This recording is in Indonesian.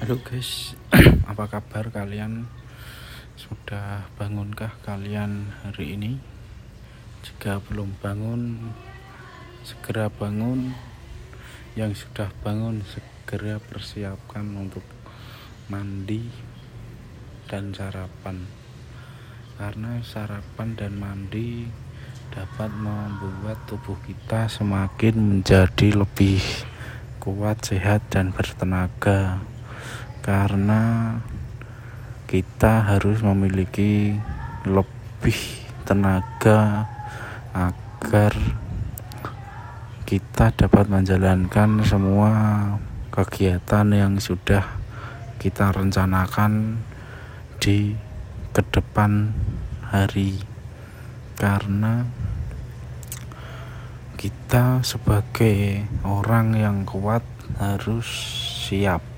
Halo guys, apa kabar kalian? Sudah bangunkah kalian hari ini? Jika belum bangun, segera bangun. Yang sudah bangun, segera persiapkan untuk mandi dan sarapan. Karena sarapan dan mandi dapat membuat tubuh kita semakin menjadi lebih kuat, sehat, dan bertenaga karena kita harus memiliki lebih tenaga agar kita dapat menjalankan semua kegiatan yang sudah kita rencanakan di ke depan hari. Karena kita sebagai orang yang kuat harus siap